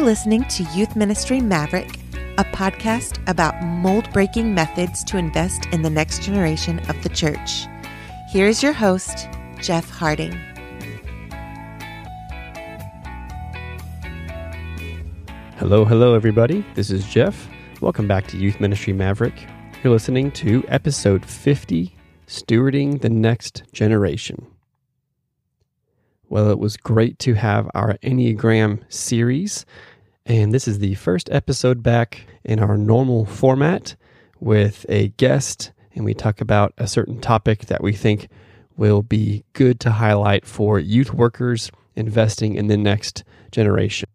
You're listening to Youth Ministry Maverick, a podcast about mold breaking methods to invest in the next generation of the church. Here's your host, Jeff Harding. Hello, hello, everybody. This is Jeff. Welcome back to Youth Ministry Maverick. You're listening to episode 50 Stewarding the Next Generation. Well, it was great to have our Enneagram series, and this is the first episode back in our normal format with a guest, and we talk about a certain topic that we think will be good to highlight for youth workers investing in the next generation.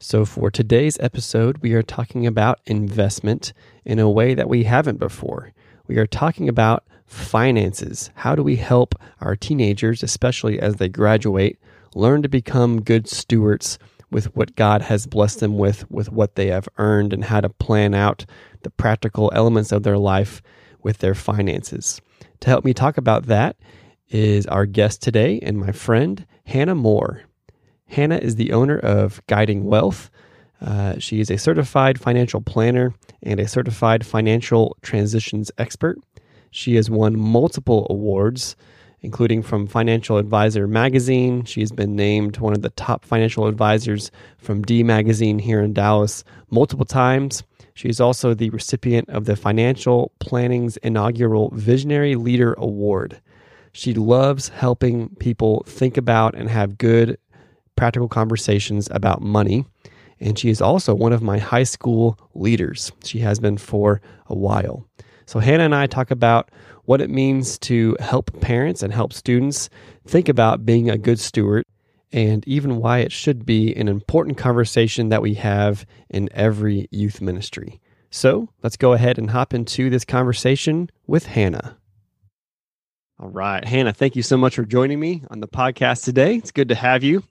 So, for today's episode, we are talking about investment in a way that we haven't before. We are talking about finances. How do we help our teenagers, especially as they graduate, learn to become good stewards with what God has blessed them with, with what they have earned, and how to plan out the practical elements of their life with their finances? To help me talk about that is our guest today and my friend, Hannah Moore. Hannah is the owner of Guiding Wealth. Uh, she is a certified financial planner and a certified financial transitions expert. She has won multiple awards, including from Financial Advisor magazine. She has been named one of the top financial advisors from D Magazine here in Dallas multiple times. She is also the recipient of the Financial Planning's inaugural Visionary Leader Award. She loves helping people think about and have good practical conversations about money. And she is also one of my high school leaders. She has been for a while. So, Hannah and I talk about what it means to help parents and help students think about being a good steward, and even why it should be an important conversation that we have in every youth ministry. So, let's go ahead and hop into this conversation with Hannah. All right, Hannah, thank you so much for joining me on the podcast today. It's good to have you.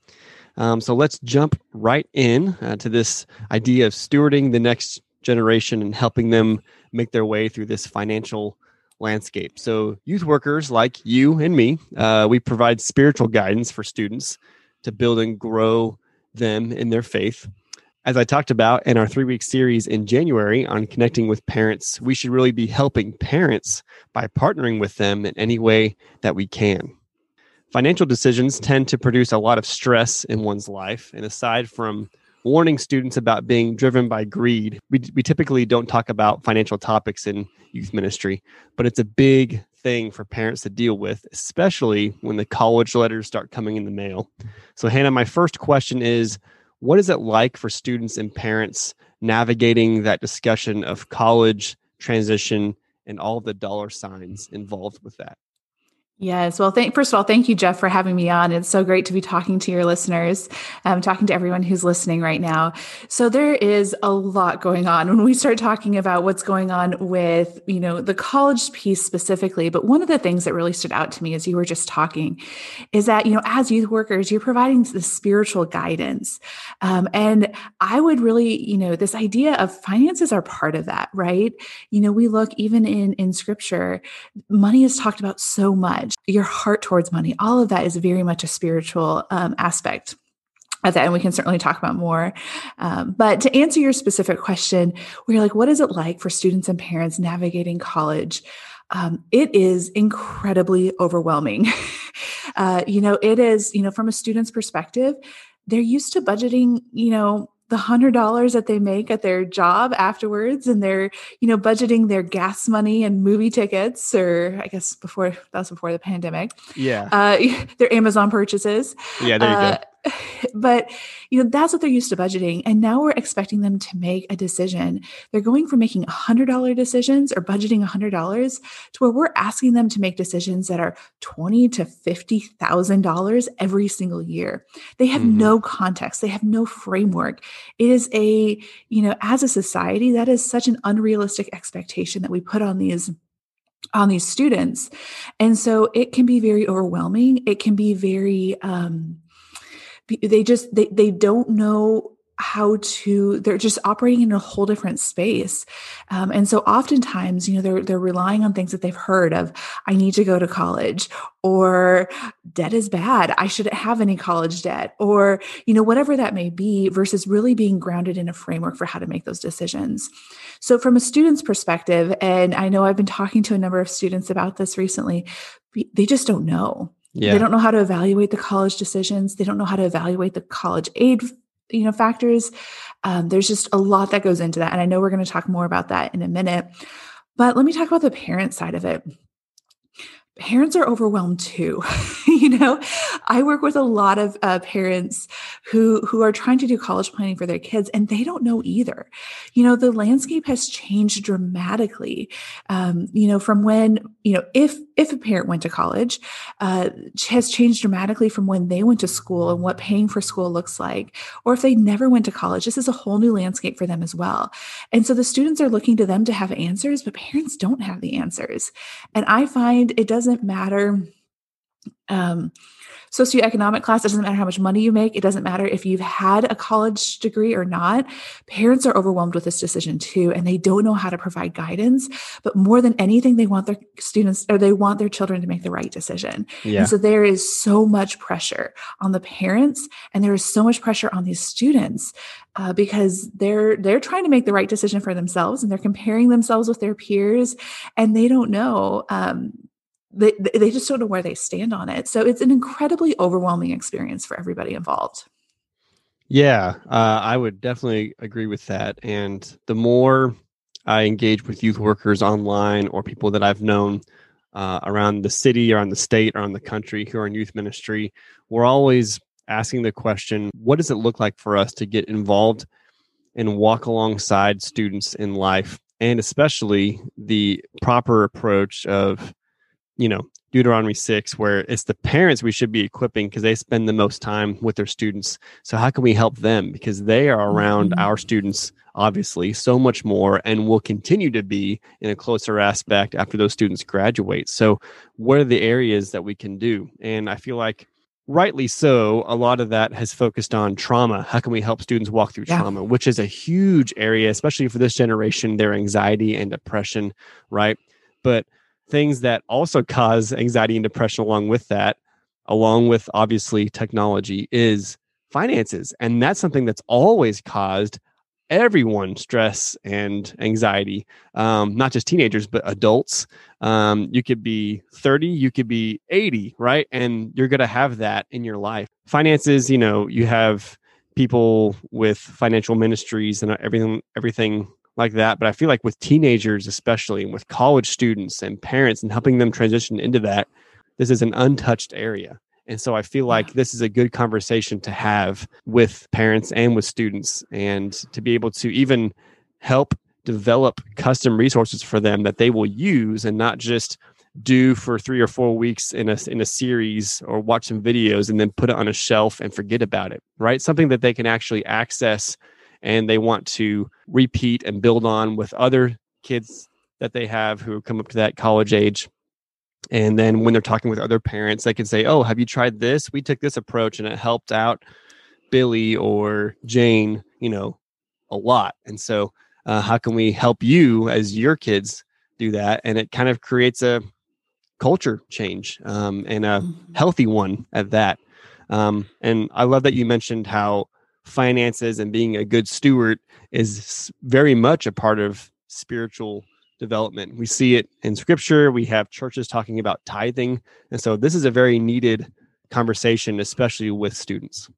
Um, so let's jump right in uh, to this idea of stewarding the next generation and helping them make their way through this financial landscape. So, youth workers like you and me, uh, we provide spiritual guidance for students to build and grow them in their faith. As I talked about in our three week series in January on connecting with parents, we should really be helping parents by partnering with them in any way that we can. Financial decisions tend to produce a lot of stress in one's life. And aside from warning students about being driven by greed. We, we typically don't talk about financial topics in youth ministry, but it's a big thing for parents to deal with, especially when the college letters start coming in the mail. So, Hannah, my first question is what is it like for students and parents navigating that discussion of college transition and all the dollar signs involved with that? Yes. Well, thank, first of all, thank you, Jeff, for having me on. It's so great to be talking to your listeners, um, talking to everyone who's listening right now. So there is a lot going on when we start talking about what's going on with, you know, the college piece specifically. But one of the things that really stood out to me as you were just talking is that, you know, as youth workers, you're providing the spiritual guidance. Um, and I would really, you know, this idea of finances are part of that, right? You know, we look even in, in scripture, money is talked about so much your heart towards money, all of that is very much a spiritual um, aspect of that. And we can certainly talk about more. Um, but to answer your specific question, we're like, what is it like for students and parents navigating college? Um, it is incredibly overwhelming. uh, you know, it is, you know, from a student's perspective, they're used to budgeting, you know, the hundred dollars that they make at their job afterwards and they're you know budgeting their gas money and movie tickets or i guess before that was before the pandemic. Yeah. Uh, their amazon purchases. Yeah there you uh, go but you know that's what they're used to budgeting and now we're expecting them to make a decision. They're going from making $100 decisions or budgeting $100 to where we're asking them to make decisions that are 20 to $50,000 every single year. They have mm-hmm. no context. They have no framework. It is a you know as a society that is such an unrealistic expectation that we put on these on these students. And so it can be very overwhelming. It can be very um they just they, they don't know how to they're just operating in a whole different space. Um, and so oftentimes you know they're they're relying on things that they've heard of i need to go to college or debt is bad. I shouldn't have any college debt or you know whatever that may be versus really being grounded in a framework for how to make those decisions. So from a student's perspective and i know i've been talking to a number of students about this recently they just don't know yeah. They don't know how to evaluate the college decisions. They don't know how to evaluate the college aid you know factors. Um, there's just a lot that goes into that and i know we're going to talk more about that in a minute. But let me talk about the parent side of it. Parents are overwhelmed too you know? I work with a lot of uh, parents who who are trying to do college planning for their kids and they don't know either. You know the landscape has changed dramatically um, you know from when you know if if a parent went to college uh, has changed dramatically from when they went to school and what paying for school looks like or if they never went to college this is a whole new landscape for them as well. And so the students are looking to them to have answers but parents don't have the answers. And i find it doesn't matter um, socioeconomic class. It doesn't matter how much money you make. It doesn't matter if you've had a college degree or not. Parents are overwhelmed with this decision too, and they don't know how to provide guidance. But more than anything, they want their students or they want their children to make the right decision. Yeah. And so there is so much pressure on the parents, and there is so much pressure on these students uh, because they're they're trying to make the right decision for themselves, and they're comparing themselves with their peers, and they don't know. Um, they, they just don't know where they stand on it. So it's an incredibly overwhelming experience for everybody involved. Yeah, uh, I would definitely agree with that. And the more I engage with youth workers online or people that I've known uh, around the city, or on the state, or on the country who are in youth ministry, we're always asking the question what does it look like for us to get involved and walk alongside students in life? And especially the proper approach of you know deuteronomy 6 where it's the parents we should be equipping because they spend the most time with their students. So how can we help them? Because they are around mm-hmm. our students obviously so much more and will continue to be in a closer aspect after those students graduate. So what are the areas that we can do? And i feel like rightly so a lot of that has focused on trauma. How can we help students walk through yeah. trauma which is a huge area especially for this generation their anxiety and depression right? But things that also cause anxiety and depression along with that along with obviously technology is finances. And that's something that's always caused everyone stress and anxiety. Um, not just teenagers but adults. Um, you could be 30 you could be 80 right? And you're going to have that in your life. Finances you know you have people with financial ministries and everything everything like that. But I feel like with teenagers, especially, and with college students and parents and helping them transition into that, this is an untouched area. And so I feel like this is a good conversation to have with parents and with students and to be able to even help develop custom resources for them that they will use and not just do for three or four weeks in a in a series or watch some videos and then put it on a shelf and forget about it right something that they can actually access and they want to repeat and build on with other kids that they have who come up to that college age. And then when they're talking with other parents, they can say, Oh, have you tried this? We took this approach and it helped out Billy or Jane, you know, a lot. And so, uh, how can we help you as your kids do that? And it kind of creates a culture change um, and a mm-hmm. healthy one at that. Um, and I love that you mentioned how finances and being a good steward is very much a part of spiritual development. We see it in scripture. We have churches talking about tithing. And so this is a very needed conversation, especially with students.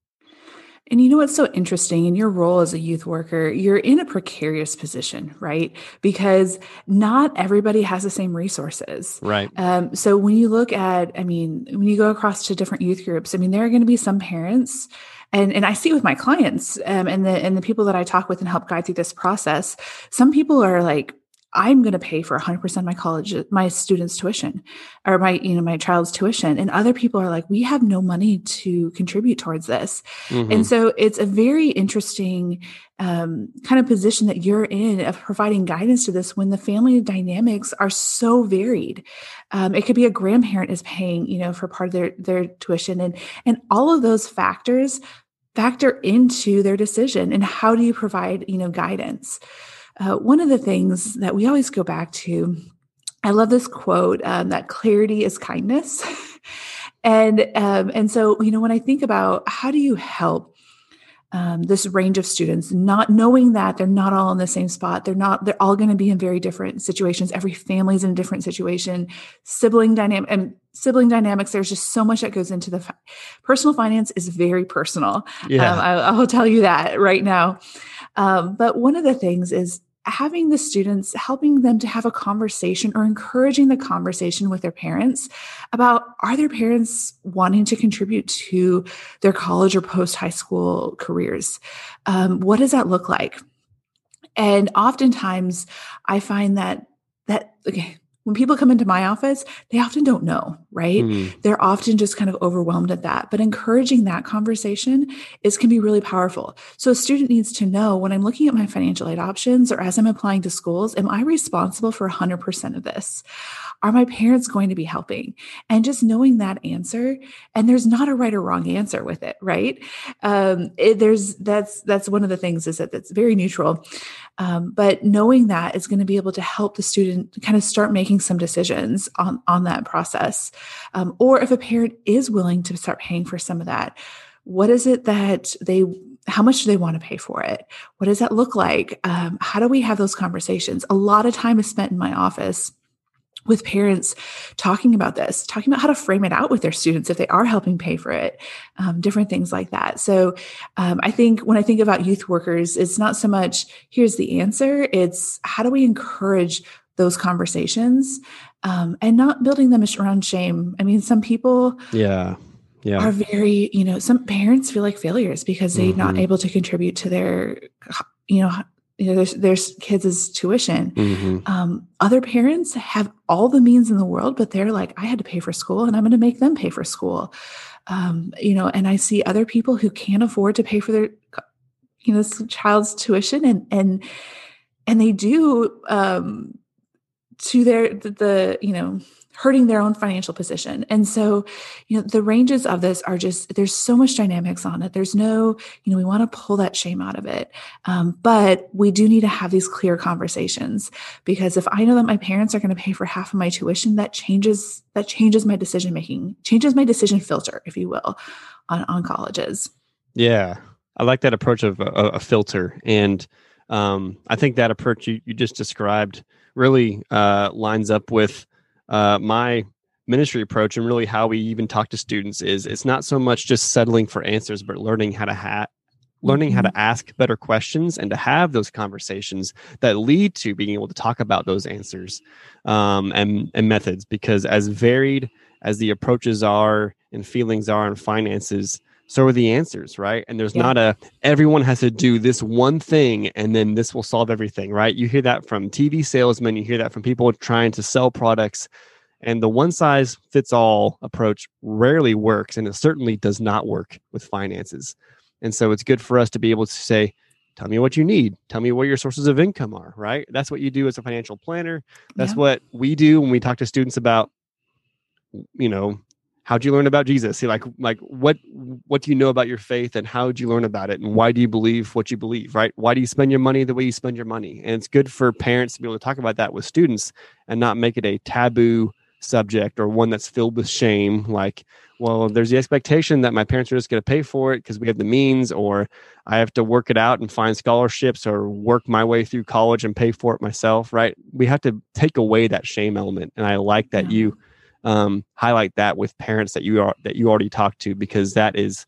And you know what's so interesting in your role as a youth worker, you're in a precarious position, right? Because not everybody has the same resources. Right. Um, so when you look at, I mean, when you go across to different youth groups, I mean, there are going to be some parents and and I see with my clients um, and the and the people that I talk with and help guide through this process. Some people are like, I'm going to pay for 100% of my college, my students' tuition, or my you know my child's tuition, and other people are like, we have no money to contribute towards this, mm-hmm. and so it's a very interesting um, kind of position that you're in of providing guidance to this when the family dynamics are so varied. Um, it could be a grandparent is paying, you know, for part of their their tuition, and and all of those factors factor into their decision and how do you provide you know guidance uh, one of the things that we always go back to i love this quote um, that clarity is kindness and um, and so you know when i think about how do you help um, this range of students, not knowing that they're not all in the same spot. They're not, they're all going to be in very different situations. Every family's in a different situation. Sibling dynamic and sibling dynamics, there's just so much that goes into the fi- personal finance is very personal. Yeah. Um, I, I, will tell you that right now. Um, but one of the things is having the students helping them to have a conversation or encouraging the conversation with their parents about are their parents wanting to contribute to their college or post high school careers? Um, what does that look like? And oftentimes i find that that okay when people come into my office, they often don't know, right? Mm. They're often just kind of overwhelmed at that. But encouraging that conversation is can be really powerful. So a student needs to know when I'm looking at my financial aid options or as I'm applying to schools, am I responsible for 100% of this? Are my parents going to be helping? And just knowing that answer, and there's not a right or wrong answer with it, right? Um, it, there's that's that's one of the things is that that's very neutral. Um, but knowing that is going to be able to help the student kind of start making some decisions on on that process. Um, or if a parent is willing to start paying for some of that, what is it that they how much do they want to pay for it what does that look like um, how do we have those conversations a lot of time is spent in my office with parents talking about this, talking about how to frame it out with their students if they are helping pay for it, um, different things like that. So um, I think when I think about youth workers, it's not so much here's the answer, it's how do we encourage those conversations um, and not building them around shame. I mean, some people, yeah. Yeah. are very, you know, some parents feel like failures because they're mm-hmm. not able to contribute to their, you know, you know, there's there's kids tuition. Mm-hmm. Um, other parents have all the means in the world, but they're like, I had to pay for school, and I'm going to make them pay for school. Um, you know, and I see other people who can't afford to pay for their, you know, child's tuition, and and and they do um, to their the, the you know hurting their own financial position. And so, you know, the ranges of this are just, there's so much dynamics on it. There's no, you know, we want to pull that shame out of it. Um, but we do need to have these clear conversations because if I know that my parents are going to pay for half of my tuition, that changes, that changes my decision making, changes my decision filter, if you will, on, on colleges. Yeah. I like that approach of a, a filter. And um, I think that approach you, you just described really uh, lines up with uh, my ministry approach and really how we even talk to students is it's not so much just settling for answers but learning how to ha- learning how to mm-hmm. ask better questions and to have those conversations that lead to being able to talk about those answers um, and, and methods because as varied as the approaches are and feelings are and finances so are the answers right? And there's yeah. not a everyone has to do this one thing and then this will solve everything right? You hear that from tv salesmen you hear that from people trying to sell products and the one size fits all approach rarely works and it certainly does not work with finances. And so it's good for us to be able to say tell me what you need. Tell me what your sources of income are right? That's what you do as a financial planner. That's yeah. what we do when we talk to students about you know how'd you learn about jesus? See, like like what what do you know about your faith and how'd you learn about it? And why do you believe what you believe right? Why do you spend your money the way you spend your money? And it's good for parents to be able to talk about that with students and not make it a taboo subject or one that's filled with shame like well there's the expectation that my parents are just going to pay for it because we have the means or i have to work it out and find scholarships or work my way through college and pay for it myself right? We have to take away that shame element and i like that yeah. you um, highlight that with parents that you are that you already talked to because that is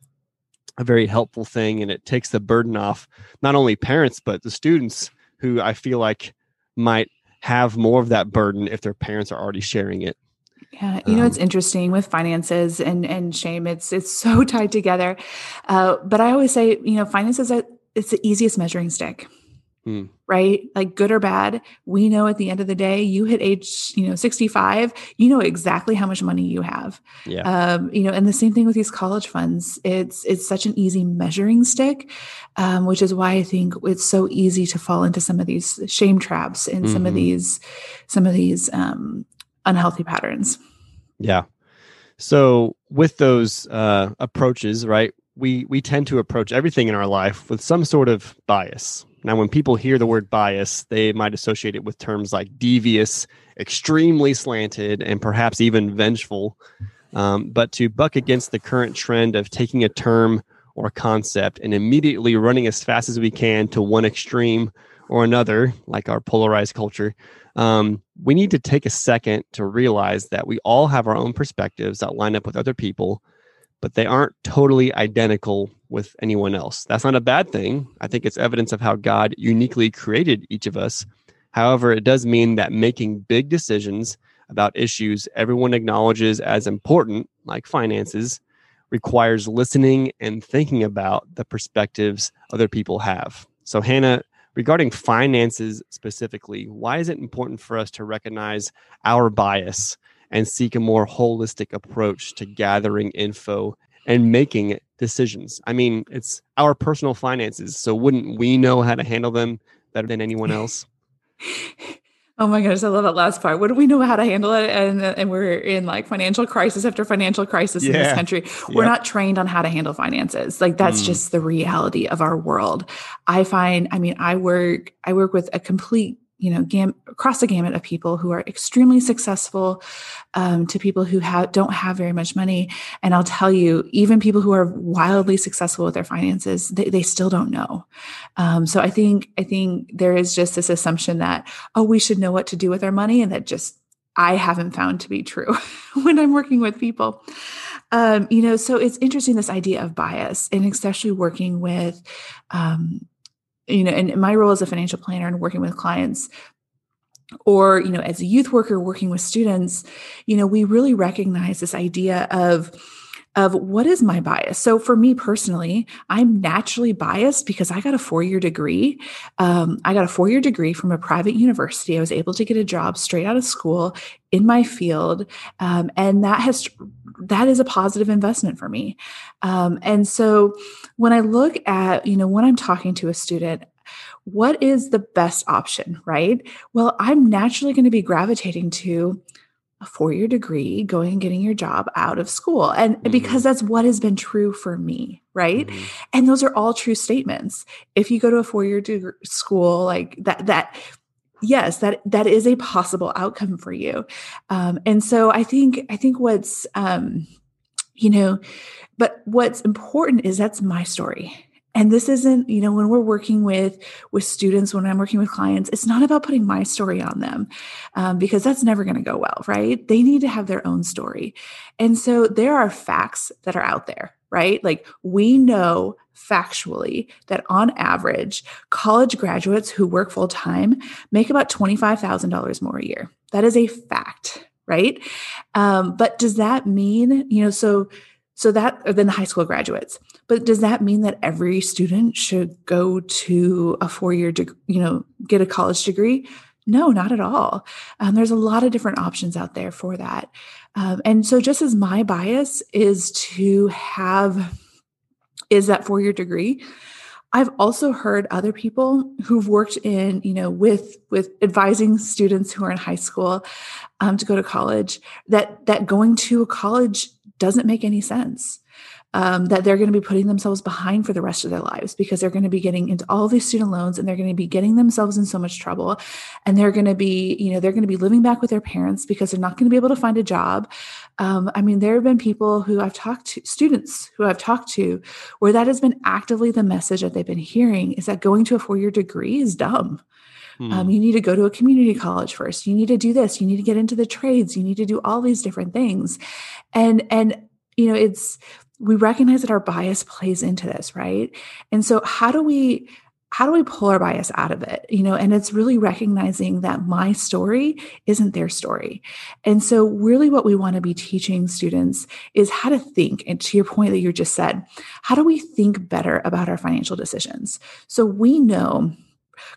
a very helpful thing and it takes the burden off not only parents but the students who I feel like might have more of that burden if their parents are already sharing it. Yeah, you know it's um, interesting with finances and and shame. It's it's so tied together. Uh, but I always say, you know, finances are it's the easiest measuring stick. Mm. Right? Like good or bad, we know at the end of the day, you hit age, you know, 65, you know exactly how much money you have. Yeah. Um, you know, and the same thing with these college funds. It's it's such an easy measuring stick, um, which is why I think it's so easy to fall into some of these shame traps and mm-hmm. some of mm-hmm. these some of these um unhealthy patterns. Yeah. So with those uh approaches, right? we we tend to approach everything in our life with some sort of bias. Now, when people hear the word bias, they might associate it with terms like devious, extremely slanted, and perhaps even vengeful. Um, but to buck against the current trend of taking a term or concept and immediately running as fast as we can to one extreme or another, like our polarized culture, um, we need to take a second to realize that we all have our own perspectives that line up with other people, but they aren't totally identical with anyone else. That's not a bad thing. I think it's evidence of how God uniquely created each of us. However, it does mean that making big decisions about issues everyone acknowledges as important, like finances, requires listening and thinking about the perspectives other people have. So, Hannah, regarding finances specifically, why is it important for us to recognize our bias and seek a more holistic approach to gathering info and making decisions? I mean, it's our personal finances, so wouldn't we know how to handle them better than anyone else? Oh my goodness, I love that last part. What do we know how to handle it? And, and we're in like financial crisis after financial crisis yeah. in this country. We're not trained on how to handle finances. Like that's mm. just the reality of our world. I find, I mean, I work, I work with a complete you know, gam- across the gamut of people who are extremely successful um, to people who have don't have very much money. And I'll tell you, even people who are wildly successful with their finances, they, they still don't know. Um, so I think I think there is just this assumption that oh, we should know what to do with our money, and that just I haven't found to be true when I'm working with people. Um, you know, so it's interesting this idea of bias, and especially working with um, you know, and my role as a financial planner and working with clients or you know as a youth worker working with students you know we really recognize this idea of of what is my bias? So for me personally i'm naturally biased because i got a four-year degree. Um, i got a four-year degree from a private university. I was able to get a job straight out of school in my field. Um, and that has that is a positive investment for me. Um, and so when i look at you know when i'm talking to a student what is the best option right? Well i'm naturally going to be gravitating to a four-year degree going and getting your job out of school. And mm-hmm. because that's what has been true for me right? Mm-hmm. and those are all true statements. If you go to a four-year degree school like that that yes that that is a possible outcome for you. Um, and so i think i think what's um, you know but what's important is that's my story and this isn't you know when we're working with with students when i'm working with clients it's not about putting my story on them um, because that's never going to go well right? They need to have their own story. And so there are facts that are out there right? Like we know factually that on average college graduates who work full time make about $25000 more a year. That is a fact right? Um, but does that mean you know so so that, then the high school graduates. But does that mean that every student should go to a four year, de- you know, get a college degree? No, not at all. Um, there's a lot of different options out there for that. Um, and so, just as my bias is to have is that four year degree, I've also heard other people who've worked in, you know, with with advising students who are in high school um, to go to college that that going to a college doesn't make any sense. Um, that they're going to be putting themselves behind for the rest of their lives because they're going to be getting into all these student loans and they're going to be getting themselves in so much trouble and they're going to be you know they're going to be living back with their parents because they're not going to be able to find a job um, i mean there have been people who i've talked to students who i've talked to where that has been actively the message that they've been hearing is that going to a four-year degree is dumb um, hmm. Um, you need to go to a community college first. You need to do this. You need to get into the trades. You need to do all these different things. And, and, you know, it's, we recognize that our bias plays into this, right? And so how do we, how do we pull our bias out of it you know and it's really recognizing that my story isn't their story and so really what we want to be teaching students is how to think and to your point that you just said how do we think better about our financial decisions so we know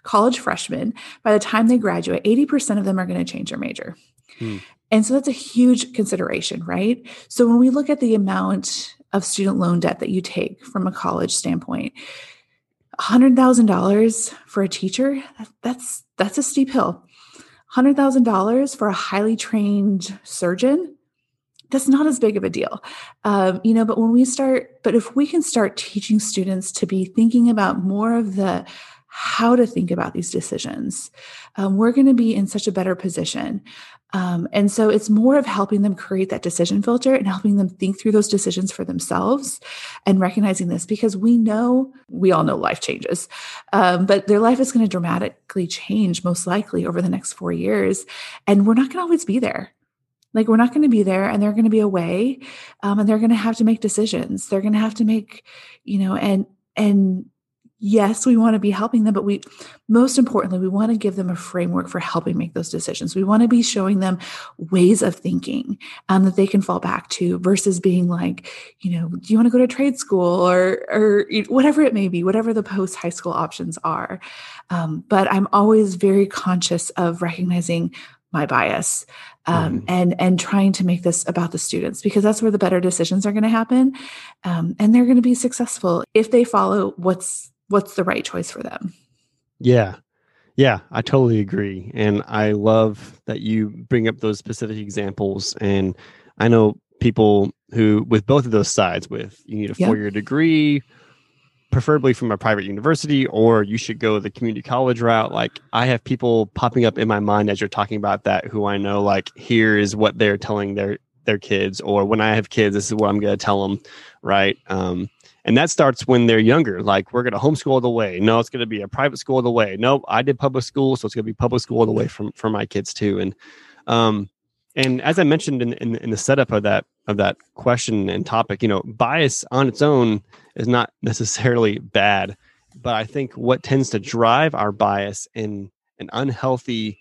college freshmen, by the time they graduate, 80% of them are going to change their major. Hmm. And so that's a huge consideration, right? So when we look at the amount of student loan debt that you take from a college standpoint, $100,000 for a teacher, that's that's a steep hill. $100,000 for a highly trained surgeon, that's not as big of a deal um, you know but when we start but if we can start teaching students to be thinking about more of the how to think about these decisions um, we're going to be in such a better position um, and so it's more of helping them create that decision filter and helping them think through those decisions for themselves and recognizing this because we know, we all know life changes, um, but their life is going to dramatically change most likely over the next four years. And we're not going to always be there. Like we're not going to be there and they're going to be away um, and they're going to have to make decisions. They're going to have to make, you know, and, and yes, we want to be helping them, but we most importantly, we want to give them a framework for helping make those decisions. We want to be showing them ways of thinking um, that they can fall back to versus being like, you know, do you want to go to trade school or or whatever it may be, whatever the post high school options are. Um, but I'm always very conscious of recognizing my bias um, mm. and and trying to make this about the students because that's where the better decisions are going to happen um, and they're going to be successful if they follow what's what's the right choice for them. Yeah. Yeah, I totally agree. And I love that you bring up those specific examples. And I know people who, with both of those sides, with you need a four year degree, preferably from a private university, or you should go the community college route. Like, I have people popping up in my mind as you're talking about that who I know, like, here is what they're telling their their kids or when i have kids this is what i'm going to tell them right um, and that starts when they're younger. Like we're going to homeschool the way. No, it's going to be a private school the way. No, I did public school, so it's going to be public school the way from for my kids too. And um, and as I mentioned in, in, in the setup of that of that question and topic, you know, bias on its own is not necessarily bad, but I think what tends to drive our bias in an unhealthy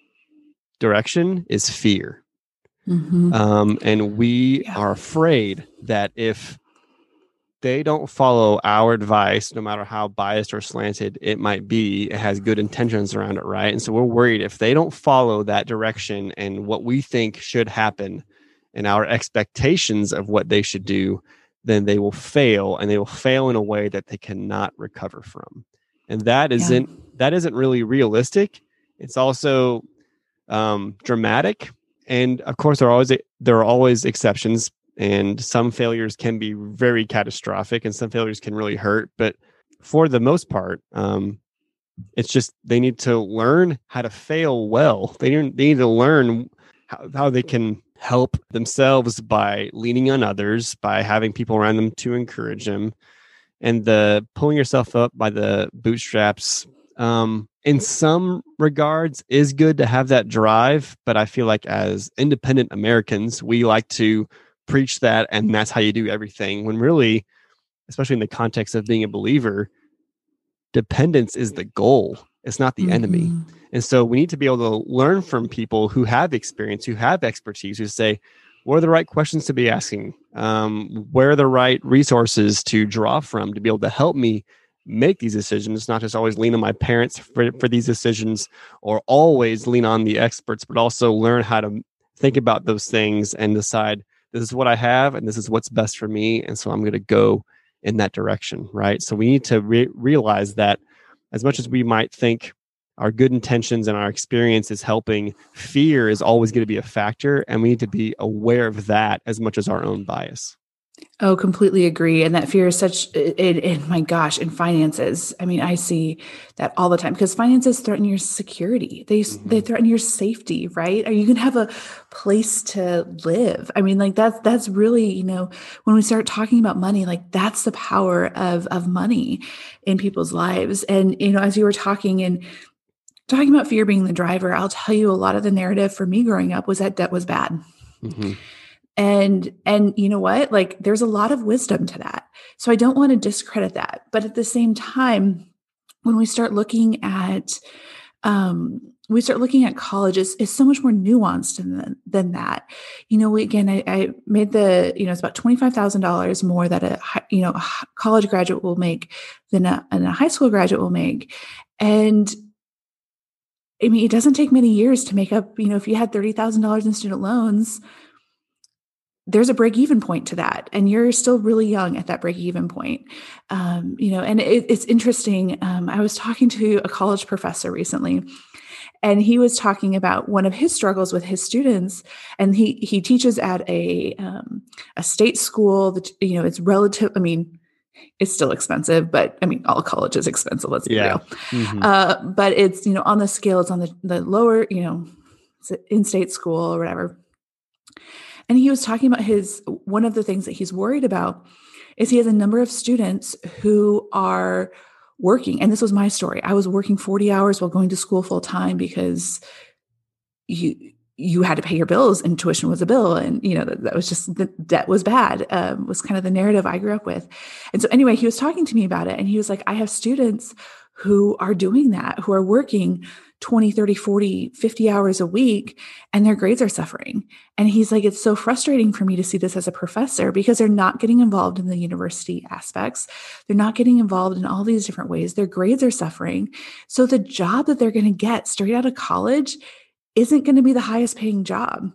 direction is fear. Mm-hmm. Um, and we yeah. are afraid that if they don't follow our advice, no matter how biased or slanted it might be, it has good intentions around it, right? And so we're worried if they don't follow that direction and what we think should happen and our expectations of what they should do, then they will fail and they will fail in a way that they cannot recover from. And that isn't yeah. that isn't really realistic. It's also um, dramatic. And of course, there are always there are always exceptions and some failures can be very catastrophic and some failures can really hurt but for the most part um, it's just they need to learn how to fail well. They need, they need to learn how, how they can help themselves by leaning on others by having people around them to encourage them and the pulling yourself up by the bootstraps um, in some regards is good to have that drive but i feel like as independent americans we like to preach that and that's how you do everything when really especially in the context of being a believer dependence is the goal it's not the mm-hmm. enemy and so we need to be able to learn from people who have experience who have expertise who say what are the right questions to be asking um, where are the right resources to draw from to be able to help me make these decisions not just always lean on my parents for, for these decisions or always lean on the experts but also learn how to think about those things and decide this is what I have and this is what's best for me. And so I'm going to go in that direction. Right. So we need to re- realize that as much as we might think our good intentions and our experience is helping, fear is always going to be a factor. And we need to be aware of that as much as our own bias. Oh, completely agree. And that fear is such, in, my gosh, in finances. I mean, I see that all the time because finances threaten your security. They mm-hmm. they threaten your safety, right? Are you going to have a place to live? I mean, like that's that's really, you know, when we start talking about money, like that's the power of of money in people's lives. And you know, as you were talking and talking about fear being the driver, I'll tell you a lot of the narrative for me growing up was that debt was bad. Mm-hmm and and you know what? Like there's a lot of wisdom to that. So i don't want to discredit that. But at the same time when we start looking at um we start looking at colleges it's so much more nuanced than, than that. You know we, again I, I made the you know it's about $25000 more that a you know a college graduate will make than a, than a high school graduate will make. And i mean it doesn't take many years to make up you know if you had $30000 in student loans there's a break even point to that and you're still really young at that break even point um, you know and it, it's interesting um, i was talking to a college professor recently and he was talking about one of his struggles with his students and he he teaches at a um, a state school that you know it's relative i mean it's still expensive but i mean all college is expensive let's be yeah. real mm-hmm. uh, but it's you know on the scale it's on the, the lower you know in-state school or whatever and he was talking about his one of the things that he's worried about is he has a number of students who are working. And this was my story. I was working 40 hours while going to school full time because you you had to pay your bills and tuition was a bill and you know that, that was just the debt was bad um, was kind of the narrative i grew up with and so anyway he was talking to me about it and he was like i have students who are doing that who are working 20, 30, 40, 50 hours a week and their grades are suffering. And he's like, it's so frustrating for me to see this as a professor because they're not getting involved in the university aspects. They're not getting involved in all these different ways. Their grades are suffering. So the job that they're going to get straight out of college isn't going to be the highest paying job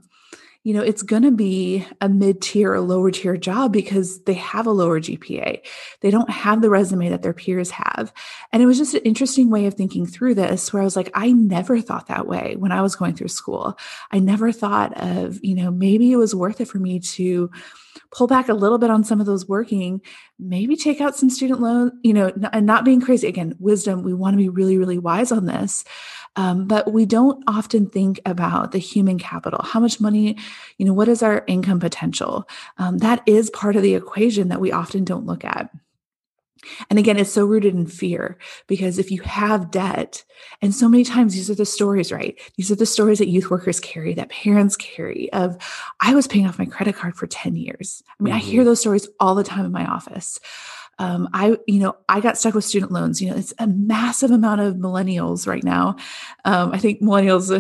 you know, it's going to be a mid tier or lower tier job because they have a lower GPA. They don't have the resume that their peers have. And it was just an interesting way of thinking through this where I was like, I never thought that way when I was going through school. I never thought of, you know, maybe it was worth it for me to pull back a little bit on some of those working, maybe take out some student loan, you know, and not being crazy. Again, wisdom, we want to be really, really wise on this. Um, but we don't often think about the human capital. How much money, you know, what is our income potential? Um, that is part of the equation that we often don't look at. And again, it's so rooted in fear because if you have debt, and so many times these are the stories, right? These are the stories that youth workers carry, that parents carry of, I was paying off my credit card for 10 years. I mean, mm-hmm. I hear mm-hmm. those stories all the time in my office um, I, you know, I got stuck with student loans. You know, it's a massive amount of millennials right now. Um, I think millennials,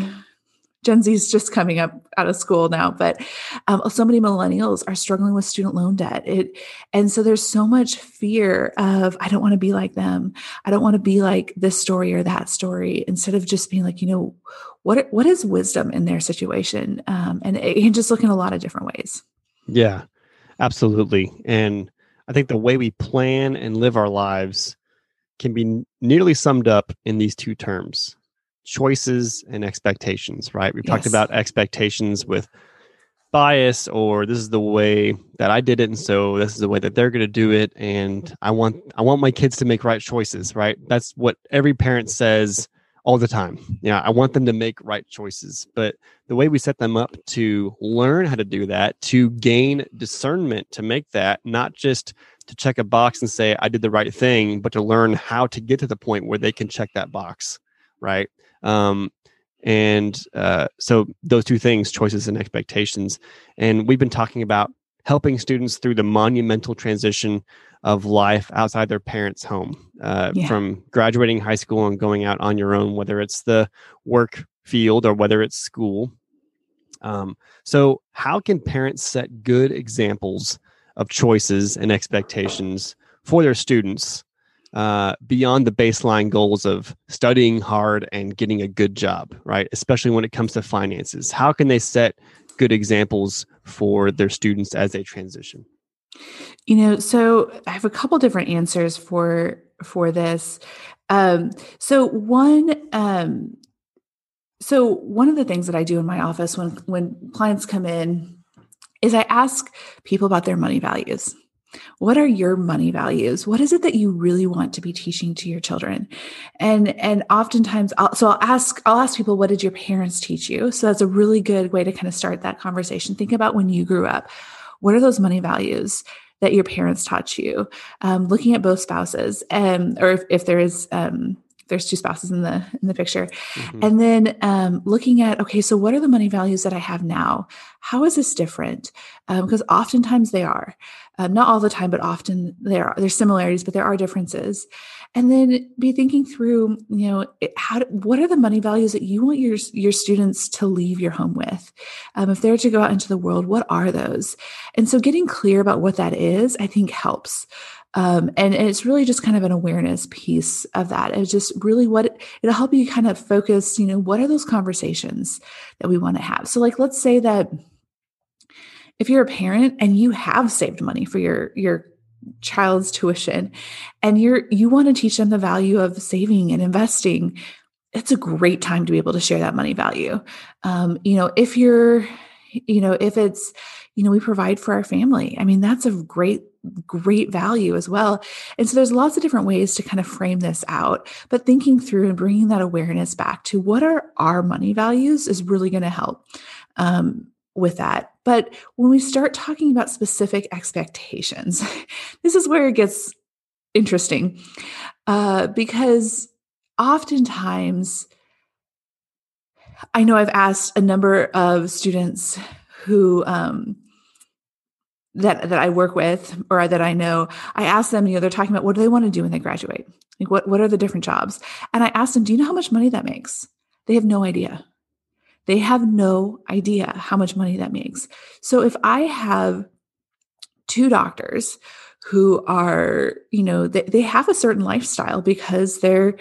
Gen Z is just coming up out of school now, but um, so many millennials are struggling with student loan debt. It, and so there's so much fear of I don't want to be like them. I don't want to be like this story or that story. Instead of just being like, you know, what what is wisdom in their situation, um, and it can just look in a lot of different ways. Yeah, absolutely, and I think the way we plan and live our lives can be nearly summed up in these two terms choices and expectations, right? We've yes. talked about expectations with bias or this is the way that I did it and so this is the way that they're going to do it and I want I want my kids to make right choices, right? That's what every parent says all the time. Yeah, I want them to make right choices. But the way we set them up to learn how to do that, to gain discernment to make that, not just to check a box and say, I did the right thing, but to learn how to get to the point where they can check that box. Right. Um, and uh, so those two things, choices and expectations. And we've been talking about helping students through the monumental transition of life outside their parents' home, uh, yeah. from graduating high school and going out on your own, whether it's the work field or whether it's school. Um, so, how can parents set good examples of choices and expectations for their students uh, beyond the baseline goals of studying hard and getting a good job, right? Especially when it comes to finances. How can they set good examples for their students as they transition? You know, so I have a couple different answers for for this. Um, so one, um, so one of the things that I do in my office when when clients come in is I ask people about their money values. What are your money values? What is it that you really want to be teaching to your children? And and oftentimes, I'll, so I'll ask I'll ask people, what did your parents teach you? So that's a really good way to kind of start that conversation. Think about when you grew up. What are those money values? that your parents taught you um, looking at both spouses and or if, if there is um, there's two spouses in the in the picture mm-hmm. and then um, looking at okay so what are the money values that i have now how is this different because um, oftentimes they are uh, not all the time but often there are there's similarities but there are differences. And then be thinking through you know how what are the money values that you want your your students to leave your home with? Um, if they're to go out into the world what are those? And so getting clear about what that is i think helps. Um, and, and, it's really just kind of an awareness piece of that. It's just really what it'll help you kind of focus you know what are those conversations that we want to have? So like let's say that if you're a parent and you have saved money for your your child's tuition and you're you want to teach them the value of saving and investing it's a great time to be able to share that money value. Um, you know if you're you know if it's you know we provide for our family i mean that's a great great value as well. And so there's lots of different ways to kind of frame this out but thinking through and bringing that awareness back to what are our money values is really going to help. Um, with that. But when we start talking about specific expectations, this is where it gets interesting uh, because oftentimes, I know I've asked a number of students who um, that that I work with or that I know. I ask them, you know, they're talking about what do they want to do when they graduate? Like what what are the different jobs? And I ask them, do you know how much money that makes? They have no idea. They have no idea how much money that makes. So if I have two doctors who are, you know, they, they have a certain lifestyle because they're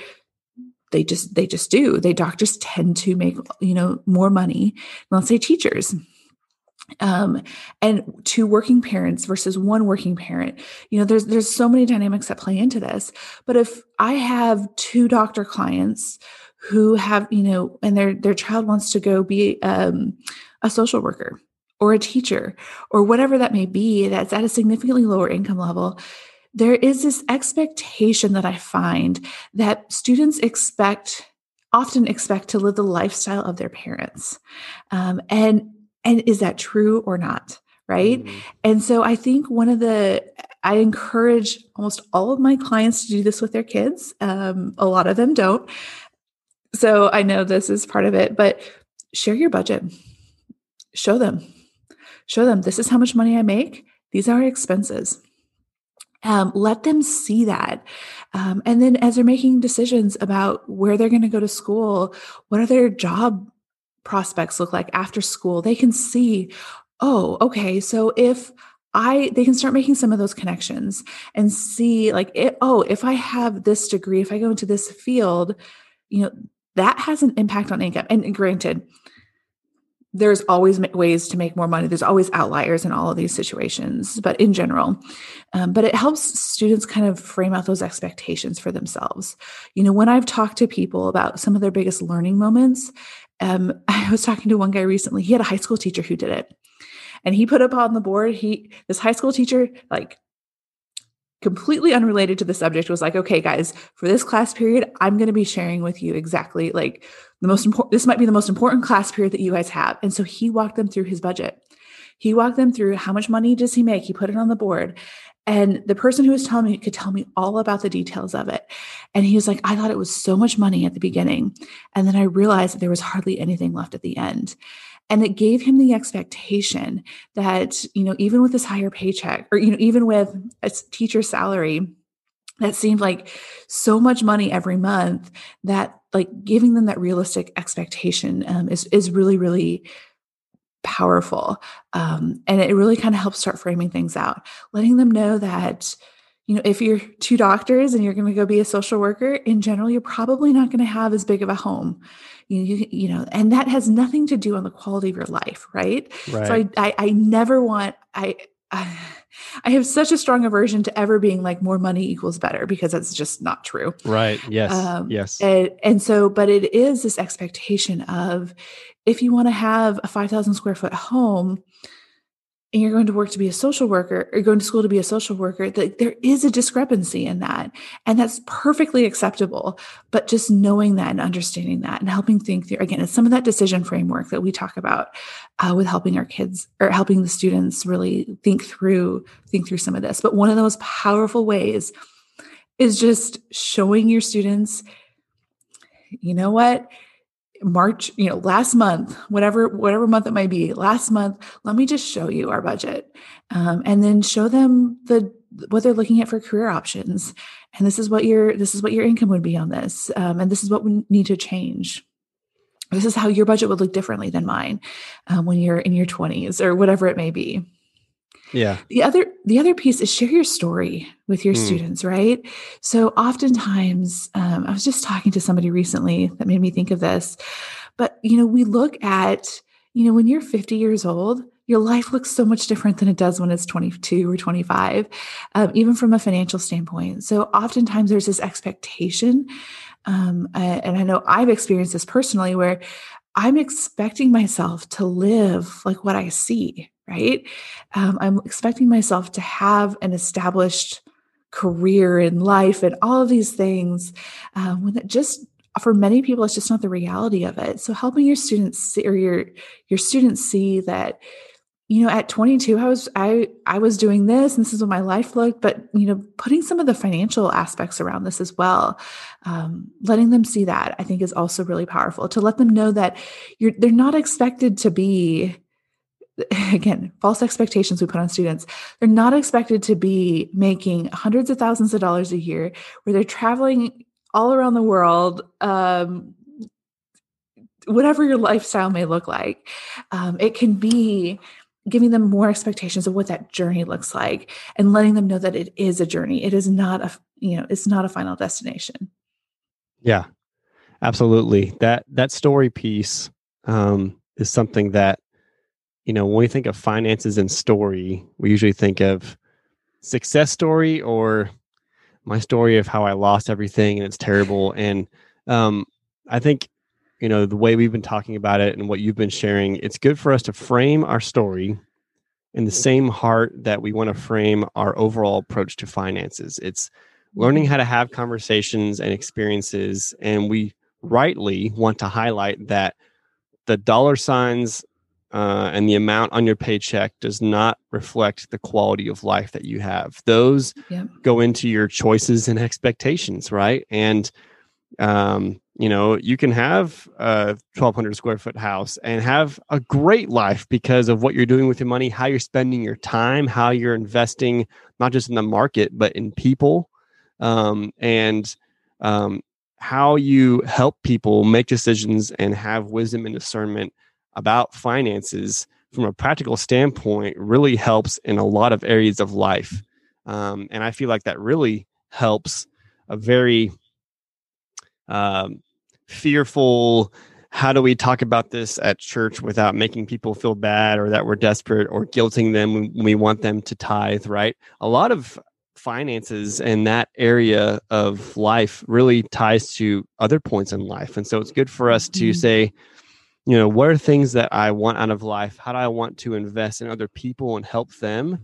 they just they just do. They doctors tend to make, you know, more money than let's say teachers um, and two working parents versus one working parent you know there's there's so many dynamics that play into this but if i have two doctor clients who have you know and their their child wants to go be um, a social worker or a teacher or whatever that may be that's at a significantly lower income level there is this expectation that i find that students expect often expect to live the lifestyle of their parents um, and and is that true or not right mm-hmm. and so i think one of the i encourage almost all of my clients to do this with their kids um, a lot of them don't so I know this is part of it, but share your budget. Show them. Show them this is how much money I make. These are expenses. Um, let them see that. Um, and then as they're making decisions about where they're going to go to school, what are their job prospects look like after school, they can see, oh, okay, so if I they can start making some of those connections and see like it, oh, if I have this degree, if I go into this field, you know, that has an impact on income. And granted, there's always ways to make more money. There's always outliers in all of these situations, but in general, um, but it helps students kind of frame out those expectations for themselves. You know, when I've talked to people about some of their biggest learning moments, um, I was talking to one guy recently. He had a high school teacher who did it, and he put up on the board. He this high school teacher like completely unrelated to the subject was like okay guys for this class period i'm going to be sharing with you exactly like the most important this might be the most important class period that you guys have. And so he walked them through his budget. He walked them through how much money does he make. He put it on the board. And the person who was telling me could tell me all about the details of it. And he was like i thought it was so much money at the beginning. And then i realized that there was hardly anything left at the end and it gave him the expectation that you know even with this higher paycheck or you know even with a teacher salary that seemed like so much money every month that like giving them that realistic expectation um, is is really really powerful. Um, and it really kind of helps start framing things out. Letting them know that you know if you're two doctors and you're going to go be a social worker in general you're probably not going to have as big of a home you, you, you know, and that has nothing to do on the quality of your life, right? right. So I, I, I never want, I, I, I have such a strong aversion to ever being like more money equals better because that's just not true. Right. Yes. Um, yes. And, and so, but it is this expectation of if you want to have a 5,000 square foot home, and you're going to work to be a social worker or going to school to be a social worker that there is a discrepancy in that and that's perfectly acceptable. But just knowing that and understanding that and helping think through again it's some of that decision framework that we talk about uh, with helping our kids or helping the students really think through think through some of this. But one of the most powerful ways is just showing your students you know what March, you know, last month, whatever whatever month it might be, last month, let me just show you our budget, um, and then show them the what they're looking at for career options, and this is what your this is what your income would be on this, um, and this is what we need to change. This is how your budget would look differently than mine um, when you're in your 20s or whatever it may be. Yeah. The other the other piece is share your story with your mm. students, right? So oftentimes, um, I was just talking to somebody recently that made me think of this. But you know, we look at you know when you're 50 years old, your life looks so much different than it does when it's 22 or 25, um, even from a financial standpoint. So oftentimes there's this expectation. Um, and I know I've experienced this personally where I'm expecting myself to live like what I see, right? Um, I'm expecting myself to have an established career in life and all of these things um, when it just for many people it's just not the reality of it so helping your students see, or your your students see that you know at 22 i was i i was doing this and this is what my life looked but you know putting some of the financial aspects around this as well um, letting them see that i think is also really powerful to let them know that you're they're not expected to be again false expectations we put on students. They're not expected to be making hundreds of thousands of dollars a year where they're traveling all around the world um, whatever your lifestyle may look like. Um, it can be giving them more expectations of what that journey looks like and letting them know that it is a journey. It is not a you know it's not a final destination. Yeah absolutely. That that story piece um, is something that you know when we think of finances and story we usually think of success story or my story of how i lost everything and it's terrible. And um, i think you know the way we've been talking about it and what you've been sharing it's good for us to frame our story in the same heart that we want to frame our overall approach to finances. It's learning how to have conversations and experiences and we rightly want to highlight that the dollar signs uh, and the amount on your paycheck does not reflect the quality of life that you have. Those yep. go into your choices and expectations right? And um, you know you can have a 1200 square foot house and have a great life because of what you're doing with your money how you're spending your time how you're investing not just in the market but in people. Um, and um, how you help people make decisions and have wisdom and discernment about finances from a practical standpoint really helps in a lot of areas of life. Um, and i feel like that really helps a very um, fearful how do we talk about this at church without making people feel bad or that we're desperate or guilting them when we want them to tithe right? A lot of finances and that area of life really ties to other points in life. And so it's good for us to mm-hmm. say you know what are things that i want out of life? How do i want to invest in other people and help them?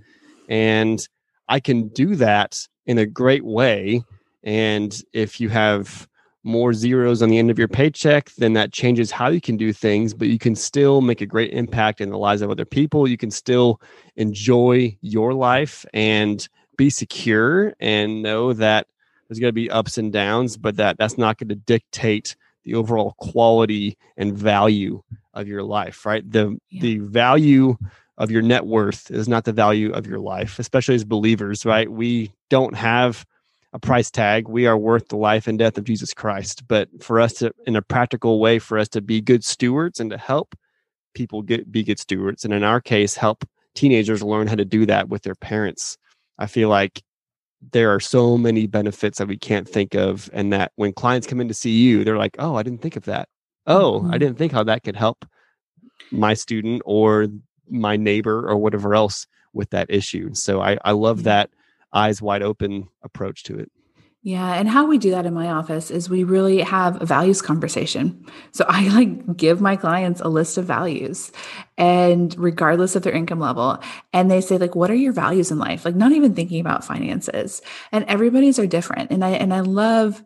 And i can do that in a great way. And if you have more zeros on the end of your paycheck, then that changes how you can do things, but you can still make a great impact in the lives of other people. You can still enjoy your life and be secure and know that there's going to be ups and downs, but that that's not going to dictate the overall quality and value of your life, right? The yeah. the value of your net worth is not the value of your life, especially as believers, right? We don't have a price tag. We are worth the life and death of Jesus Christ. But for us to, in a practical way, for us to be good stewards and to help people get be good stewards, and in our case, help teenagers learn how to do that with their parents. I feel like there are so many benefits that we can't think of, and that when clients come in to see you, they're like, "Oh, I didn't think of that. Oh, mm-hmm. I didn't think how that could help my student or my neighbor or whatever else with that issue." So I, I love that eyes wide open approach to it. Yeah, and how we do that in my office is we really have a values conversation. So I like give my clients a list of values and regardless of their income level and they say like what are your values in life? Like not even thinking about finances. And everybody's are different. And I and I love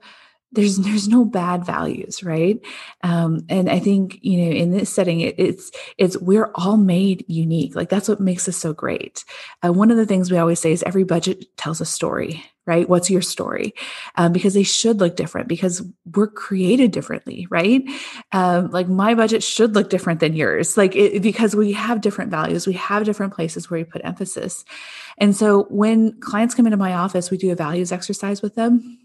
there's there's no bad values right? Um, and i think you know in this setting it, it's it's we're all made unique. Like that's what makes us so great. Uh, one of the things we always say is every budget tells a story right? What's your story? Um, because they should look different because we're created differently right? Um, like my budget should look different than yours. Like it, because we have different values we have different places where we put emphasis. And so when clients come into my office we do a values exercise with them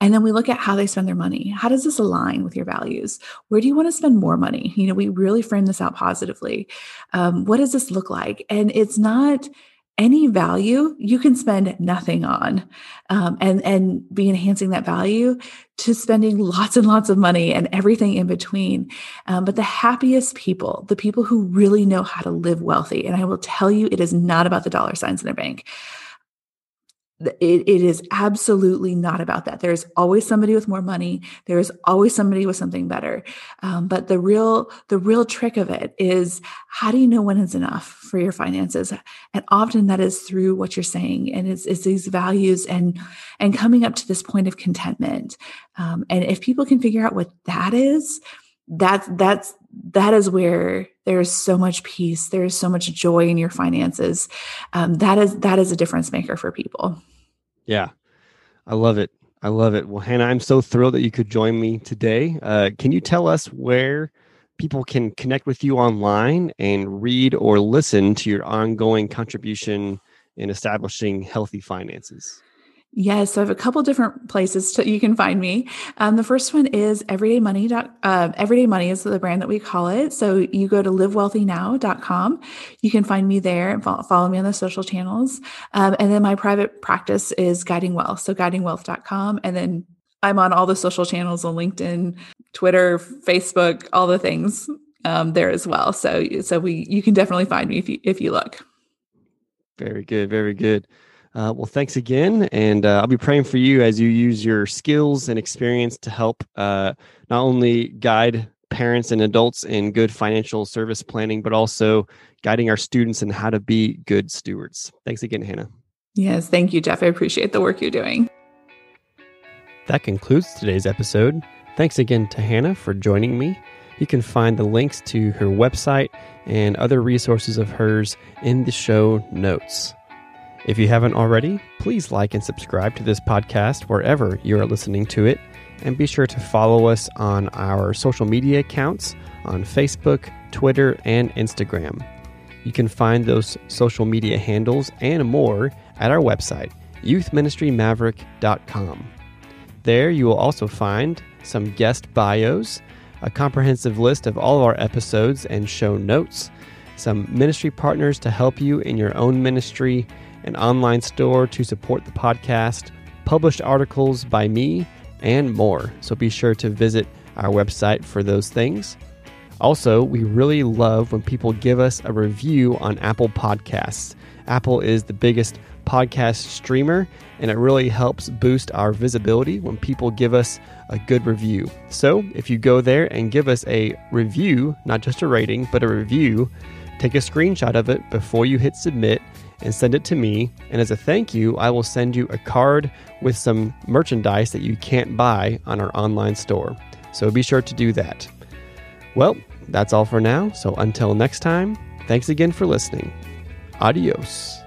and then we look at how they spend their money. How does this align with your values? Where do you want to spend more money? You know, we really frame this out positively. Um, what does this look like? And it's not any value you can spend nothing on um, and and be enhancing that value to spending lots and lots of money and everything in between um, but the happiest people the people who really know how to live wealthy and i will tell you it is not about the dollar signs in their bank it, it is absolutely not about that. There's always somebody with more money. There is always somebody with something better. Um, but the real the real trick of it is how do you know when it's enough for your finances? And often that is through what you're saying, and it's, it's these values and and coming up to this point of contentment. Um, and if people can figure out what that is, that's that's that is where there's so much peace there's so much joy in your finances um, that is that is a difference maker for people yeah. I love it. I love it. Well hannah i'm so thrilled that you could join me today. Uh, can you tell us where people can connect with you online and read or listen to your ongoing contribution in establishing healthy finances Yes, so I have a couple different places you can find me. Um, the first one is Everyday Money. Uh, Everyday Money is the brand that we call it. So you go to livewealthynow.com. You can find me there and follow, follow me on the social channels. Um, and then my private practice is Guiding Wealth. So guidingwealth.com. And then I'm on all the social channels on LinkedIn, Twitter, Facebook, all the things um, there as well. So so we you can definitely find me if you if you look. Very good. Very good. Uh, well, thanks again. And uh, I'll be praying for you as you use your skills and experience to help uh, not only guide parents and adults in good financial service planning, but also guiding our students in how to be good stewards. Thanks again, Hannah. Yes, thank you, Jeff. I appreciate the work you're doing. That concludes today's episode. Thanks again to Hannah for joining me. You can find the links to her website and other resources of hers in the show notes. If you haven't already, please like and subscribe to this podcast wherever you are listening to it, and be sure to follow us on our social media accounts on Facebook, Twitter, and Instagram. You can find those social media handles and more at our website, youthministrymaverick.com. There you will also find some guest bios, a comprehensive list of all of our episodes and show notes, some ministry partners to help you in your own ministry an online store to support the podcast, published articles by me, and more. So be sure to visit our website for those things. Also, we really love when people give us a review on Apple Podcasts. Apple is the biggest podcast streamer, and it really helps boost our visibility when people give us a good review. So, if you go there and give us a review, not just a rating, but a review, take a screenshot of it before you hit submit and send it to me. And as a thank you, I will send you a card with some merchandise that you can't buy on our online store. So be sure to do that. Well, that's all for now. So until next time, thanks again for listening. Adios.